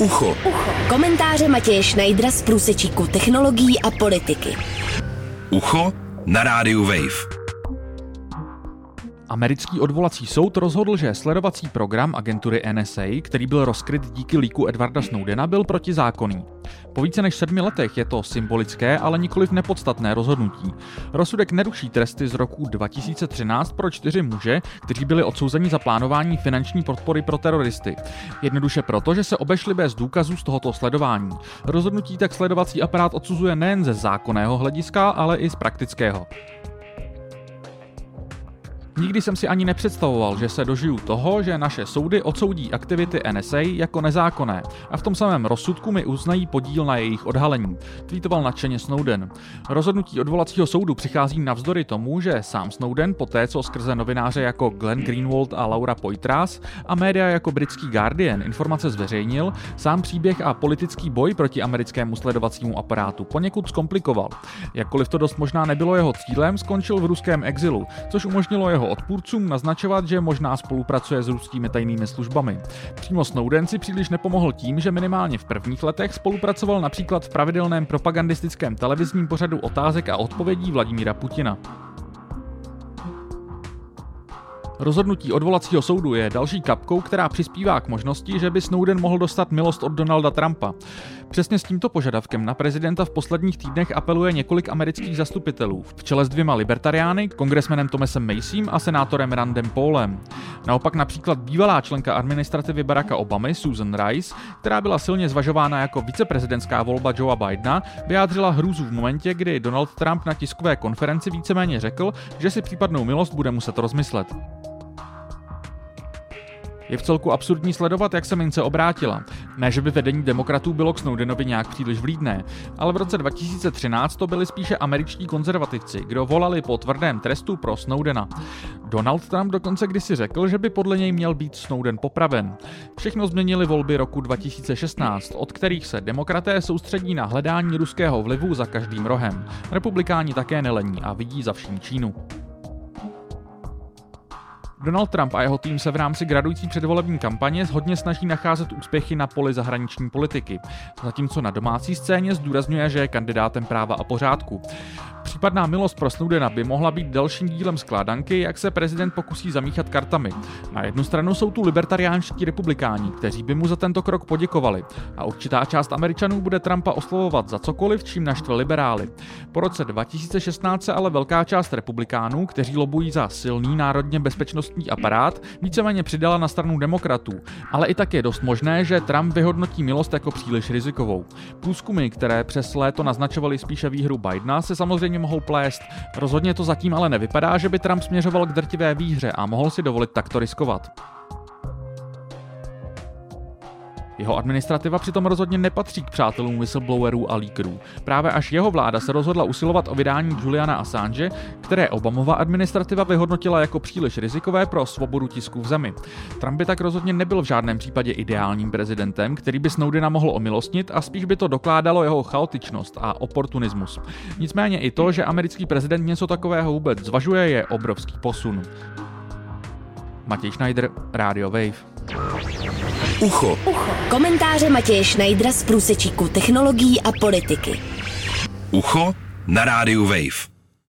Ucho. Ucho. Komentáře Matěje Schneidera z průsečíku technologií a politiky. Ucho na rádiu Wave. Americký odvolací soud rozhodl, že sledovací program agentury NSA, který byl rozkryt díky líku Edwarda Snowdena, byl protizákonný. Po více než sedmi letech je to symbolické, ale nikoliv nepodstatné rozhodnutí. Rozsudek neruší tresty z roku 2013 pro čtyři muže, kteří byli odsouzeni za plánování finanční podpory pro teroristy. Jednoduše proto, že se obešli bez důkazů z tohoto sledování. Rozhodnutí tak sledovací aparát odsuzuje nejen ze zákonného hlediska, ale i z praktického. Nikdy jsem si ani nepředstavoval, že se dožiju toho, že naše soudy odsoudí aktivity NSA jako nezákonné a v tom samém rozsudku mi uznají podíl na jejich odhalení, tweetoval nadšeně Snowden. Rozhodnutí odvolacího soudu přichází navzdory tomu, že sám Snowden poté, co skrze novináře jako Glenn Greenwald a Laura Poitras a média jako britský Guardian informace zveřejnil, sám příběh a politický boj proti americkému sledovacímu aparátu poněkud zkomplikoval. Jakkoliv to dost možná nebylo jeho cílem, skončil v ruském exilu, což umožnilo jeho odpůrcům naznačovat, že možná spolupracuje s ruskými tajnými službami. Přímo Snowden si příliš nepomohl tím, že minimálně v prvních letech spolupracoval například v pravidelném propagandistickém televizním pořadu otázek a odpovědí Vladimíra Putina. Rozhodnutí odvolacího soudu je další kapkou, která přispívá k možnosti, že by Snowden mohl dostat milost od Donalda Trumpa. Přesně s tímto požadavkem na prezidenta v posledních týdnech apeluje několik amerických zastupitelů, v čele s dvěma libertariány, kongresmenem Thomasem Macym a senátorem Randem Paulem. Naopak například bývalá členka administrativy Baracka Obamy Susan Rice, která byla silně zvažována jako viceprezidentská volba Joea Bidena, vyjádřila hrůzu v momentě, kdy Donald Trump na tiskové konferenci víceméně řekl, že si případnou milost bude muset rozmyslet. Je v celku absurdní sledovat, jak se mince obrátila. Ne, že by vedení demokratů bylo k Snowdenovi nějak příliš vlídné, ale v roce 2013 to byli spíše američtí konzervativci, kdo volali po tvrdém trestu pro Snowdena. Donald Trump dokonce kdysi řekl, že by podle něj měl být Snowden popraven. Všechno změnili volby roku 2016, od kterých se demokraté soustředí na hledání ruského vlivu za každým rohem. Republikáni také nelení a vidí za vším Čínu. Donald Trump a jeho tým se v rámci gradující předvolební kampaně hodně snaží nacházet úspěchy na poli zahraniční politiky, zatímco na domácí scéně zdůrazňuje, že je kandidátem práva a pořádku. Případná milost pro Snowdena by mohla být dalším dílem skládanky, jak se prezident pokusí zamíchat kartami. Na jednu stranu jsou tu libertariánští republikáni, kteří by mu za tento krok poděkovali, a určitá část Američanů bude Trumpa oslovovat za cokoliv, čím naštve liberály. Po roce 2016 se ale velká část republikánů, kteří lobují za silný národně bezpečnostní aparát, víceméně přidala na stranu demokratů, ale i tak je dost možné, že Trump vyhodnotí milost jako příliš rizikovou. Průzkumy, které přes léto naznačovaly spíše výhru Bidena, se samozřejmě mohou plést. Rozhodně to zatím ale nevypadá, že by Trump směřoval k drtivé výhře a mohl si dovolit takto riskovat. Jeho administrativa přitom rozhodně nepatří k přátelům whistleblowerů a leakerů. Právě až jeho vláda se rozhodla usilovat o vydání Juliana Assange, které Obamova administrativa vyhodnotila jako příliš rizikové pro svobodu tisku v zemi. Trump by tak rozhodně nebyl v žádném případě ideálním prezidentem, který by Snowdena mohl omilostnit a spíš by to dokládalo jeho chaotičnost a oportunismus. Nicméně i to, že americký prezident něco takového vůbec zvažuje, je obrovský posun. Matěj Schneider, Radio Wave. Ucho. Ucho. Komentáře Matěje Schneidera z průsečíku technologií a politiky. Ucho na rádiu Wave.